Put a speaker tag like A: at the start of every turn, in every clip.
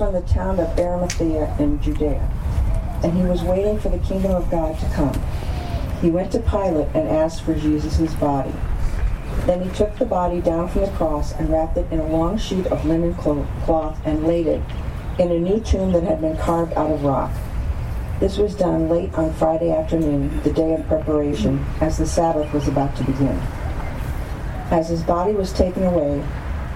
A: From the town of Arimathea in Judea, and he was waiting for the kingdom of God to come. He went to Pilate and asked for Jesus' body. Then he took the body down from the cross and wrapped it in a long sheet of linen cloth and laid it in a new tomb that had been carved out of rock. This was done late on Friday afternoon, the day of preparation, as the Sabbath was about to begin. As his body was taken away,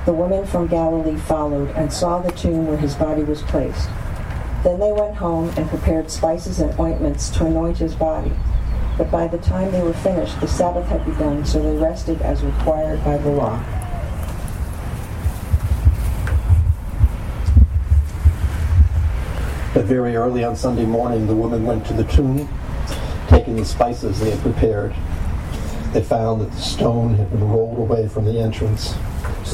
A: the women from Galilee followed and saw the tomb where his body was placed. Then they went home and prepared spices and ointments to anoint his body. But by the time they were finished, the Sabbath had begun, so they rested as required by the law.
B: But very early on Sunday morning, the woman went to the tomb, taking the spices they had prepared. They found that the stone had been rolled away from the entrance.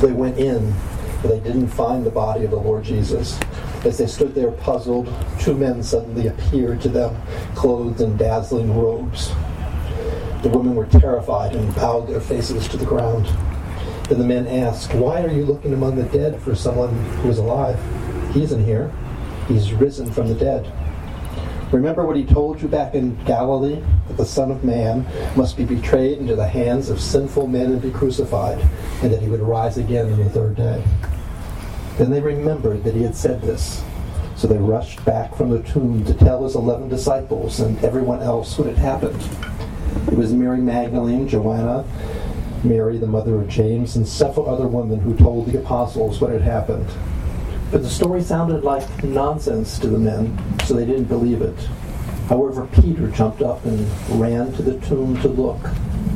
B: They went in, but they didn't find the body of the Lord Jesus. As they stood there puzzled, two men suddenly appeared to them, clothed in dazzling robes. The women were terrified and bowed their faces to the ground. Then the men asked, Why are you looking among the dead for someone who is alive? He isn't here. He's risen from the dead. Remember what he told you back in Galilee? That the Son of Man must be betrayed into the hands of sinful men and be crucified, and that he would rise again on the third day. Then they remembered that he had said this. So they rushed back from the tomb to tell his eleven disciples and everyone else what had happened. It was Mary Magdalene, Joanna, Mary, the mother of James, and several other women who told the apostles what had happened. But the story sounded like nonsense to the men, so they didn't believe it. However, Peter jumped up and ran to the tomb to look.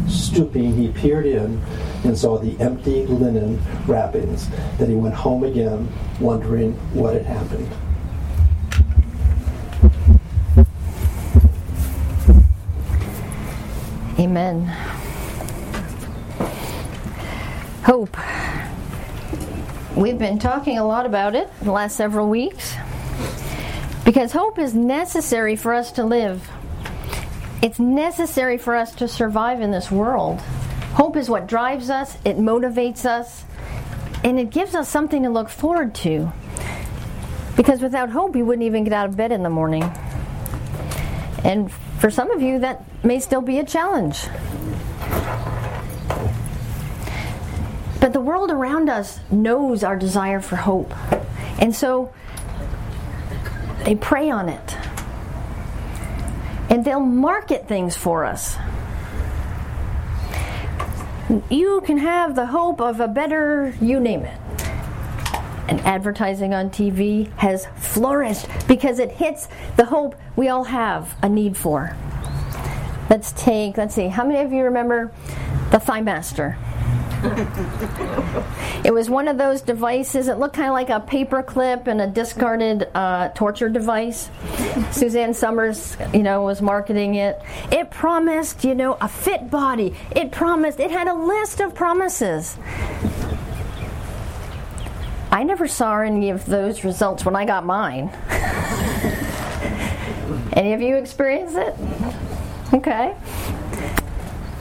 B: Stooping, he peered in and saw the empty linen wrappings. Then he went home again, wondering what had happened.
C: Amen. Hope. We've been talking a lot about it the last several weeks because hope is necessary for us to live. It's necessary for us to survive in this world. Hope is what drives us, it motivates us, and it gives us something to look forward to. Because without hope, you wouldn't even get out of bed in the morning. And for some of you, that may still be a challenge. But the world around us knows our desire for hope. And so they prey on it. And they'll market things for us. You can have the hope of a better, you name it. And advertising on TV has flourished because it hits the hope we all have a need for. Let's take, let's see, how many of you remember the Thighmaster? It was one of those devices. It looked kind of like a paper clip and a discarded uh, torture device. Suzanne Somers, you know, was marketing it. It promised, you know, a fit body. It promised. It had a list of promises. I never saw any of those results when I got mine. any of you experience it? Okay.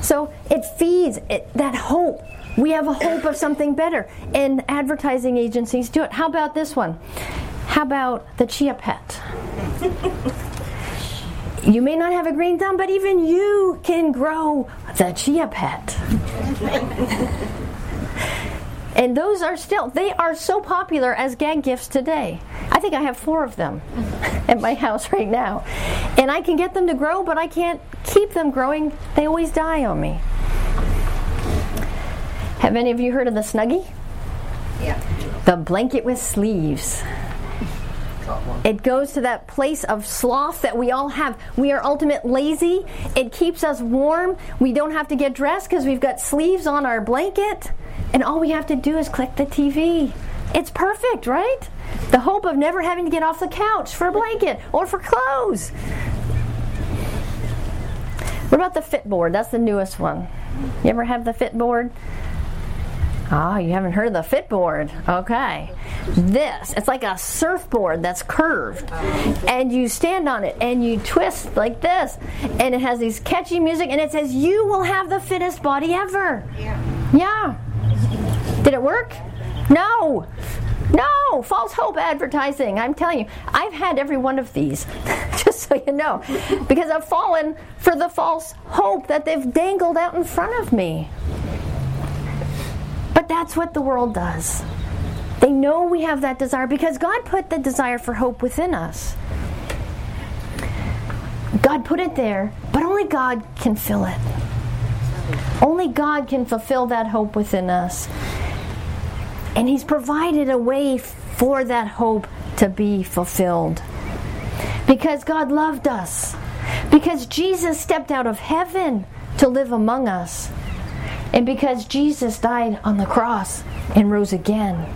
C: So it feeds it, that hope we have a hope of something better. And advertising agencies do it. How about this one? How about the chia pet? you may not have a green thumb, but even you can grow the chia pet. and those are still, they are so popular as gag gifts today. I think I have four of them at my house right now. And I can get them to grow, but I can't keep them growing. They always die on me. Have any of you heard of the Snuggie?
D: Yeah.
C: The blanket with sleeves. It goes to that place of sloth that we all have. We are ultimate lazy. It keeps us warm. We don't have to get dressed because we've got sleeves on our blanket. And all we have to do is click the TV. It's perfect, right? The hope of never having to get off the couch for a blanket or for clothes. What about the Fitboard? That's the newest one. You ever have the Fitboard? Ah, oh, you haven't heard of the Fitboard. Okay. This, it's like a surfboard that's curved. And you stand on it and you twist like this. And it has these catchy music and it says, You will have the fittest body ever.
D: Yeah.
C: Yeah. Did it work? No. No, false hope advertising. I'm telling you, I've had every one of these, just so you know, because I've fallen for the false hope that they've dangled out in front of me. But that's what the world does. They know we have that desire because God put the desire for hope within us. God put it there, but only God can fill it. Only God can fulfill that hope within us. And He's provided a way for that hope to be fulfilled. Because God loved us. Because Jesus stepped out of heaven to live among us. And because Jesus died on the cross and rose again,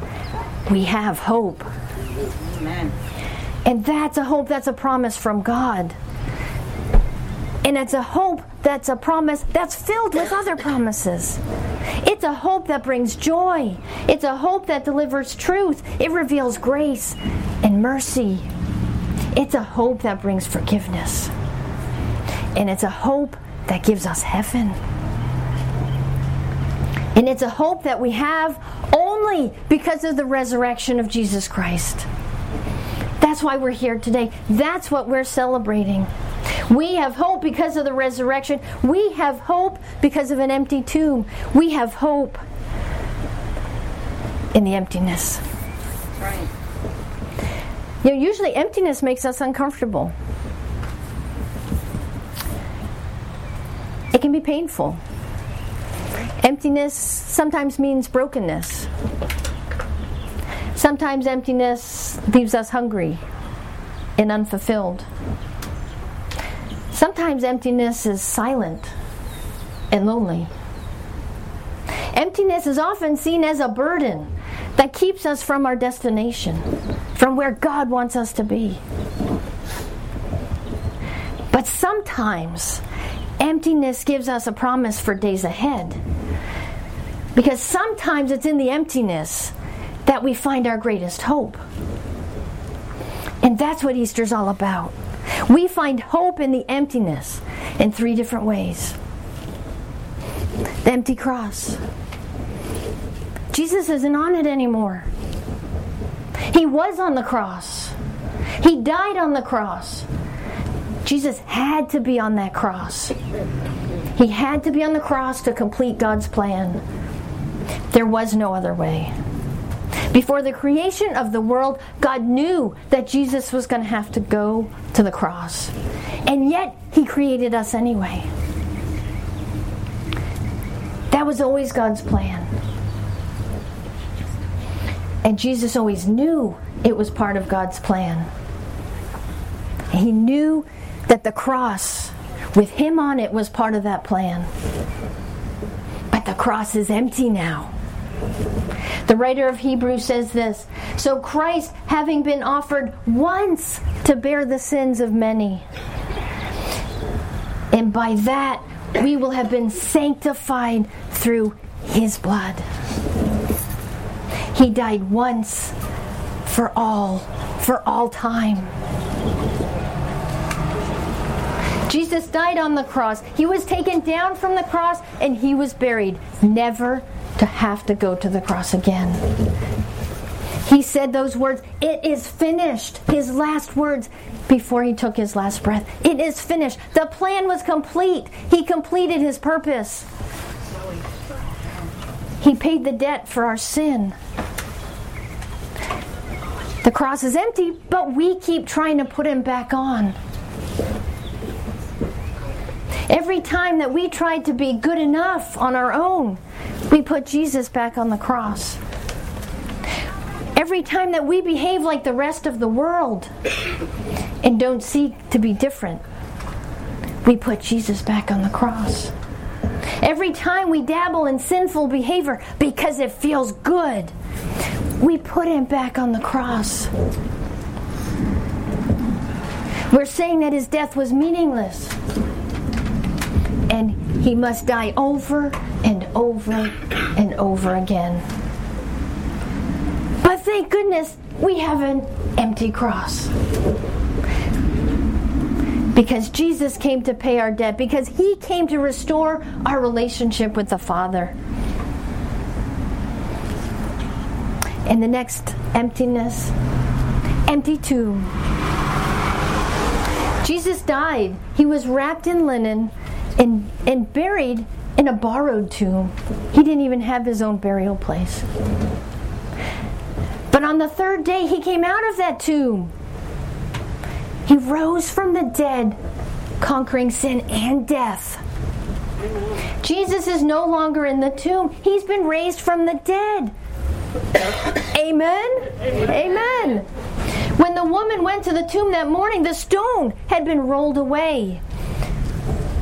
C: we have hope. Amen. And that's a hope, that's a promise from God. And it's a hope that's a promise that's filled with other promises. It's a hope that brings joy. It's a hope that delivers truth. It reveals grace and mercy. It's a hope that brings forgiveness. And it's a hope that gives us heaven. And it's a hope that we have only because of the resurrection of Jesus Christ. That's why we're here today. That's what we're celebrating. We have hope because of the resurrection. We have hope because of an empty tomb. We have hope in the emptiness. Right. You know, usually emptiness makes us uncomfortable. It can be painful. Emptiness sometimes means brokenness. Sometimes emptiness leaves us hungry and unfulfilled. Sometimes emptiness is silent and lonely. Emptiness is often seen as a burden that keeps us from our destination, from where God wants us to be. But sometimes emptiness gives us a promise for days ahead. Because sometimes it's in the emptiness that we find our greatest hope. And that's what Easter's all about. We find hope in the emptiness in three different ways the empty cross. Jesus isn't on it anymore. He was on the cross, He died on the cross. Jesus had to be on that cross. He had to be on the cross to complete God's plan. There was no other way. Before the creation of the world, God knew that Jesus was going to have to go to the cross. And yet, He created us anyway. That was always God's plan. And Jesus always knew it was part of God's plan. He knew that the cross, with Him on it, was part of that plan. But the cross is empty now. The writer of Hebrews says this So Christ, having been offered once to bear the sins of many, and by that we will have been sanctified through his blood. He died once for all, for all time. Jesus died on the cross. He was taken down from the cross and he was buried, never to have to go to the cross again. He said those words, It is finished. His last words before he took his last breath. It is finished. The plan was complete. He completed his purpose. He paid the debt for our sin. The cross is empty, but we keep trying to put him back on. Every time that we tried to be good enough on our own, we put Jesus back on the cross. Every time that we behave like the rest of the world and don't seek to be different, we put Jesus back on the cross. Every time we dabble in sinful behavior because it feels good, we put him back on the cross. We're saying that his death was meaningless and he must die over and over and over again. But thank goodness we have an empty cross. Because Jesus came to pay our debt, because he came to restore our relationship with the Father. And the next emptiness, empty tomb. Jesus died. He was wrapped in linen and, and buried in a borrowed tomb. He didn't even have his own burial place. But on the third day, he came out of that tomb. He rose from the dead, conquering sin and death. Jesus is no longer in the tomb, he's been raised from the dead. Amen? Amen? Amen. When the woman went to the tomb that morning, the stone had been rolled away.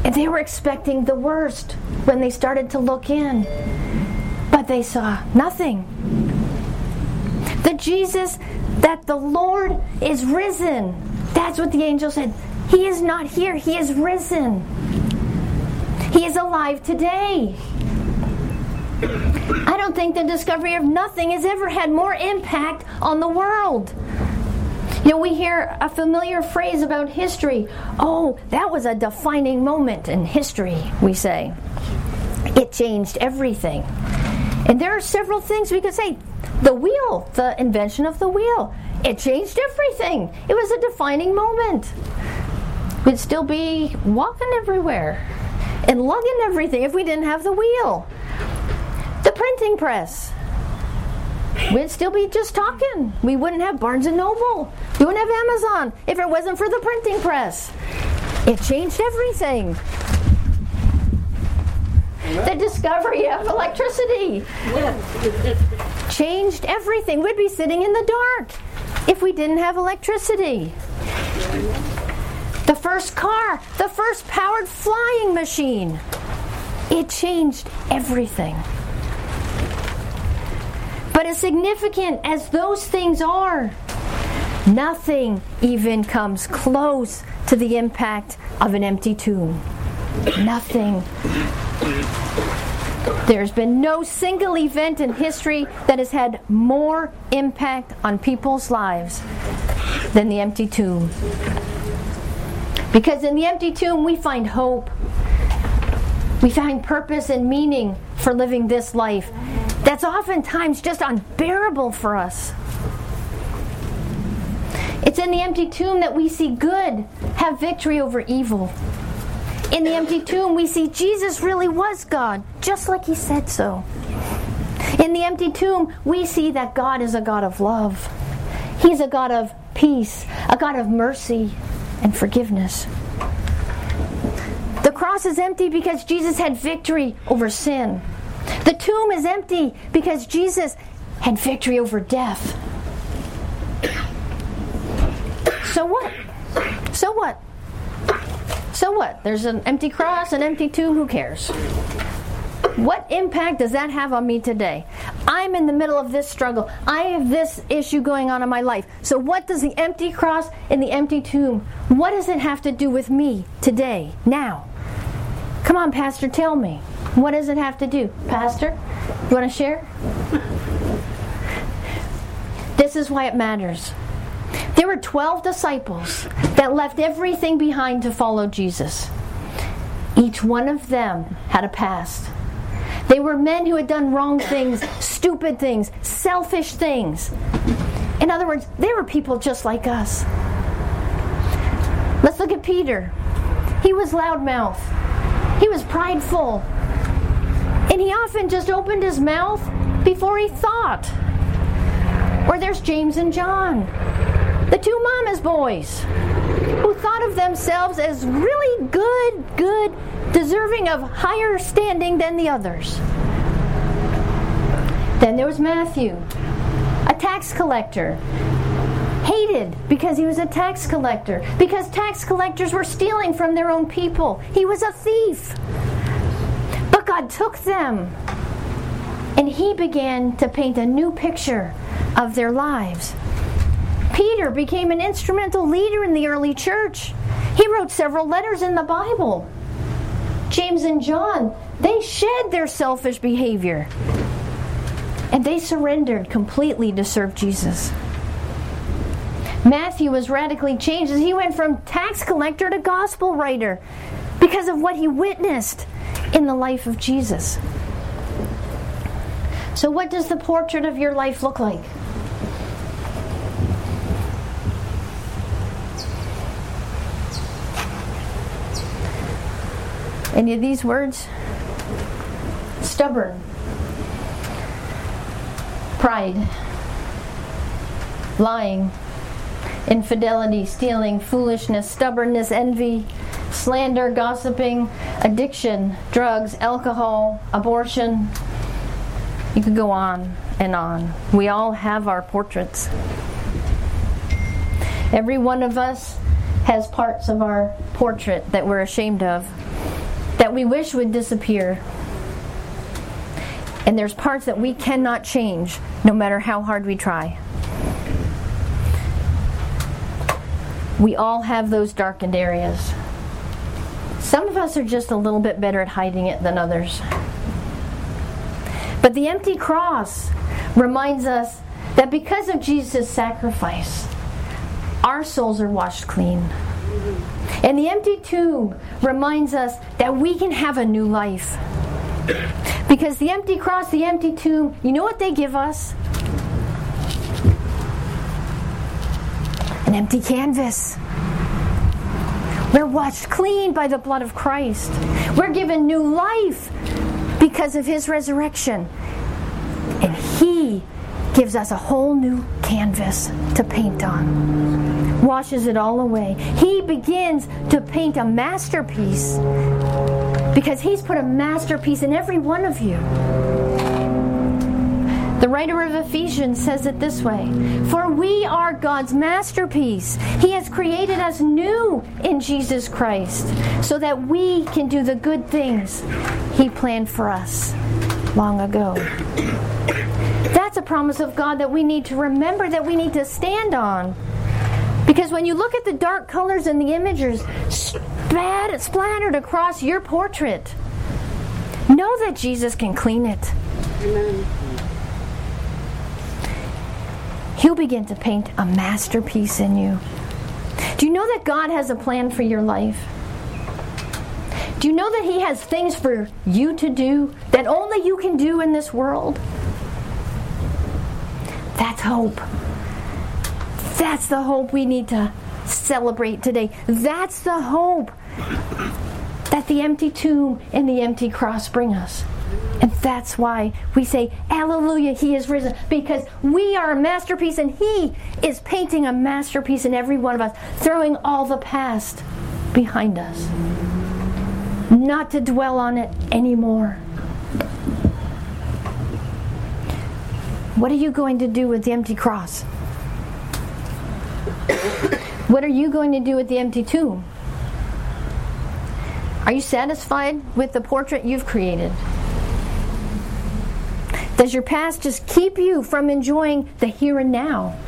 C: And they were expecting the worst when they started to look in. But they saw nothing. The Jesus that the Lord is risen. That's what the angel said. He is not here, he is risen. He is alive today. I don't think the discovery of nothing has ever had more impact on the world. You know, we hear a familiar phrase about history. Oh, that was a defining moment in history, we say. It changed everything. And there are several things we could say. The wheel, the invention of the wheel, it changed everything. It was a defining moment. We'd still be walking everywhere and lugging everything if we didn't have the wheel. The printing press, We'd still be just talking. We wouldn't have Barnes and Noble. We wouldn't have Amazon if it wasn't for the printing press. It changed everything. The discovery of electricity changed everything. We'd be sitting in the dark if we didn't have electricity. The first car, the first powered flying machine, it changed everything. But as significant as those things are, nothing even comes close to the impact of an empty tomb. Nothing. There's been no single event in history that has had more impact on people's lives than the empty tomb. Because in the empty tomb, we find hope. We find purpose and meaning for living this life that's oftentimes just unbearable for us. It's in the empty tomb that we see good have victory over evil. In the empty tomb, we see Jesus really was God, just like he said so. In the empty tomb, we see that God is a God of love. He's a God of peace, a God of mercy and forgiveness. The cross is empty because Jesus had victory over sin. The tomb is empty because Jesus had victory over death. So what? So what? So what? There's an empty cross, an empty tomb, who cares? What impact does that have on me today? I'm in the middle of this struggle. I have this issue going on in my life. So, what does the empty cross and the empty tomb, what does it have to do with me today, now? Come on, Pastor, tell me. What does it have to do? Pastor, you want to share? This is why it matters. There were 12 disciples that left everything behind to follow Jesus. Each one of them had a past. They were men who had done wrong things, stupid things, selfish things. In other words, they were people just like us. Let's look at Peter. He was loudmouth. He was prideful. And he often just opened his mouth before he thought. Or there's James and John, the two mama's boys, who thought of themselves as really good, good, deserving of higher standing than the others. Then there was Matthew, a tax collector, hated because he was a tax collector, because tax collectors were stealing from their own people. He was a thief. But God took them and he began to paint a new picture of their lives. Peter became an instrumental leader in the early church. He wrote several letters in the Bible. James and John, they shed their selfish behavior and they surrendered completely to serve Jesus. Matthew was radically changed as he went from tax collector to gospel writer because of what he witnessed in the life of Jesus. So, what does the portrait of your life look like? Any of these words? Stubborn, pride, lying, infidelity, stealing, foolishness, stubbornness, envy, slander, gossiping, addiction, drugs, alcohol, abortion. You could go on and on. We all have our portraits. Every one of us has parts of our portrait that we're ashamed of, we wish would disappear. And there's parts that we cannot change no matter how hard we try. We all have those darkened areas. Some of us are just a little bit better at hiding it than others. But the empty cross reminds us that because of Jesus' sacrifice, our souls are washed clean. And the empty tomb reminds us that we can have a new life. Because the empty cross, the empty tomb, you know what they give us? An empty canvas. We're washed clean by the blood of Christ. We're given new life because of his resurrection. And he gives us a whole new canvas to paint on. Washes it all away. He begins to paint a masterpiece because he's put a masterpiece in every one of you. The writer of Ephesians says it this way For we are God's masterpiece. He has created us new in Jesus Christ so that we can do the good things He planned for us long ago. That's a promise of God that we need to remember, that we need to stand on. Because when you look at the dark colors and the images spat, splattered across your portrait, know that Jesus can clean it. Amen. He'll begin to paint a masterpiece in you. Do you know that God has a plan for your life? Do you know that He has things for you to do that only you can do in this world? That's hope. That's the hope we need to celebrate today. That's the hope that the empty tomb and the empty cross bring us. And that's why we say, Alleluia, He is risen. Because we are a masterpiece and He is painting a masterpiece in every one of us, throwing all the past behind us. Not to dwell on it anymore. What are you going to do with the empty cross? What are you going to do with the empty tomb? Are you satisfied with the portrait you've created? Does your past just keep you from enjoying the here and now?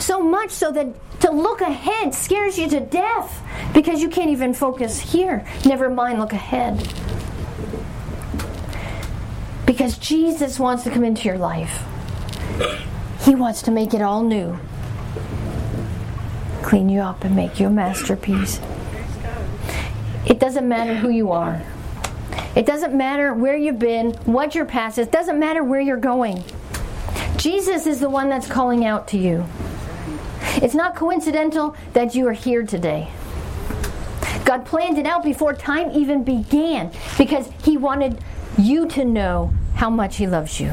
C: So much so that to look ahead scares you to death because you can't even focus here. Never mind look ahead. Because Jesus wants to come into your life. He wants to make it all new. Clean you up and make you a masterpiece. It doesn't matter who you are. It doesn't matter where you've been, what your past is, it doesn't matter where you're going. Jesus is the one that's calling out to you. It's not coincidental that you are here today. God planned it out before time even began because He wanted you to know how much He loves you.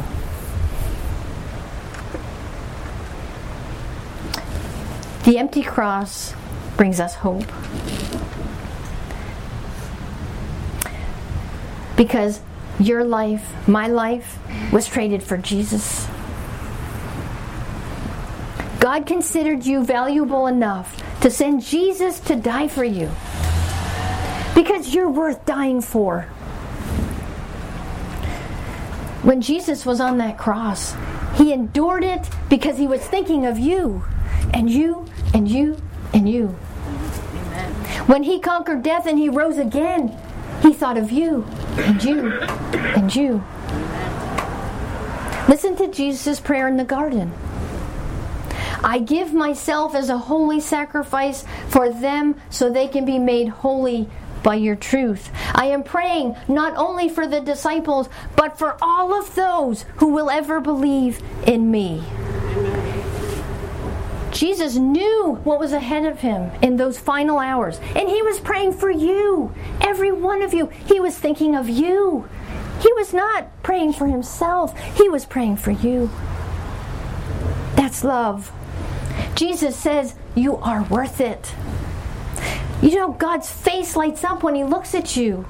C: The empty cross brings us hope. because your life, my life, was traded for Jesus. God considered you valuable enough to send Jesus to die for you because you're worth dying for. When Jesus was on that cross, he endured it because he was thinking of you and you and you and you. Amen. When he conquered death and he rose again, he thought of you and you and you. Listen to Jesus' prayer in the garden. I give myself as a holy sacrifice for them so they can be made holy by your truth. I am praying not only for the disciples, but for all of those who will ever believe in me. Jesus knew what was ahead of him in those final hours, and he was praying for you, every one of you. He was thinking of you. He was not praying for himself, he was praying for you. That's love. Jesus says, You are worth it. You know, God's face lights up when He looks at you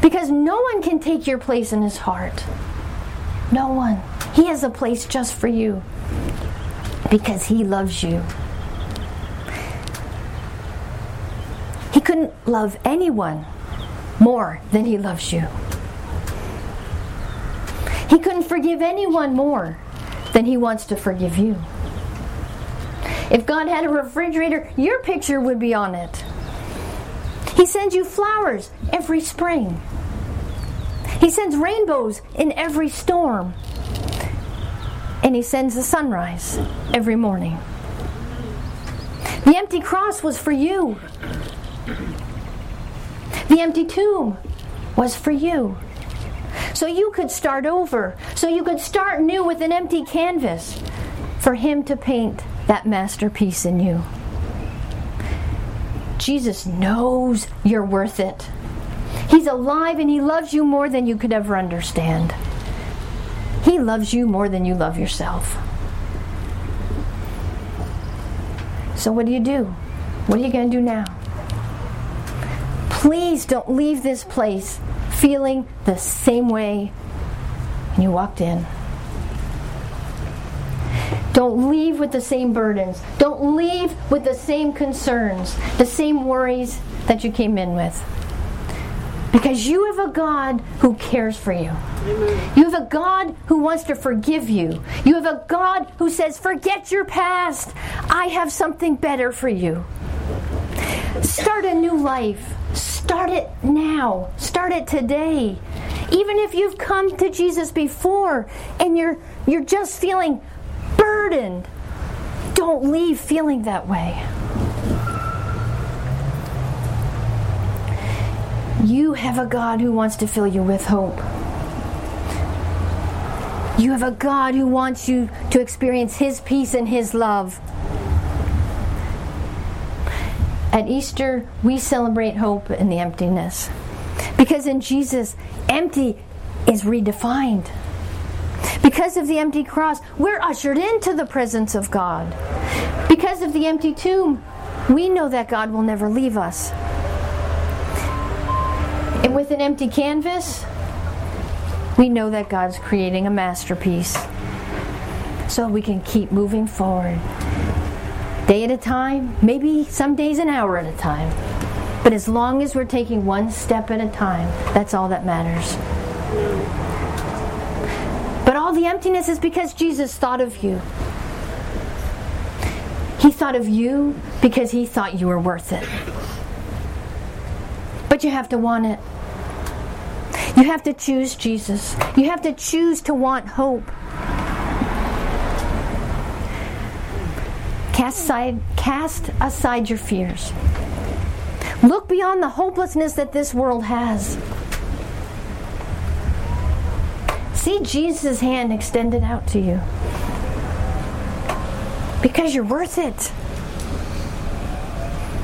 C: because no one can take your place in His heart. No one. He has a place just for you because He loves you. He couldn't love anyone more than He loves you. He couldn't forgive anyone more than He wants to forgive you. If God had a refrigerator, your picture would be on it. He sends you flowers every spring. He sends rainbows in every storm. And He sends the sunrise every morning. The empty cross was for you. The empty tomb was for you. So you could start over. So you could start new with an empty canvas for Him to paint that masterpiece in you. Jesus knows you're worth it. He's alive and He loves you more than you could ever understand. He loves you more than you love yourself. So, what do you do? What are you going to do now? Please don't leave this place feeling the same way when you walked in. Don't leave with the same burdens. Don't leave with the same concerns, the same worries that you came in with. Because you have a God who cares for you. You have a God who wants to forgive you. You have a God who says, Forget your past. I have something better for you. Start a new life. Start it now. Start it today. Even if you've come to Jesus before and you're you're just feeling burdened. Don't leave feeling that way. You have a God who wants to fill you with hope. You have a God who wants you to experience His peace and His love. At Easter, we celebrate hope in the emptiness. Because in Jesus, empty is redefined. Because of the empty cross, we're ushered into the presence of God. Because of the empty tomb, we know that God will never leave us. And with an empty canvas, we know that God's creating a masterpiece. So we can keep moving forward. Day at a time, maybe some days an hour at a time. But as long as we're taking one step at a time, that's all that matters. The emptiness is because Jesus thought of you. He thought of you because he thought you were worth it. But you have to want it. You have to choose Jesus. You have to choose to want hope. Cast aside, cast aside your fears. Look beyond the hopelessness that this world has. See Jesus' hand extended out to you. Because you're worth it.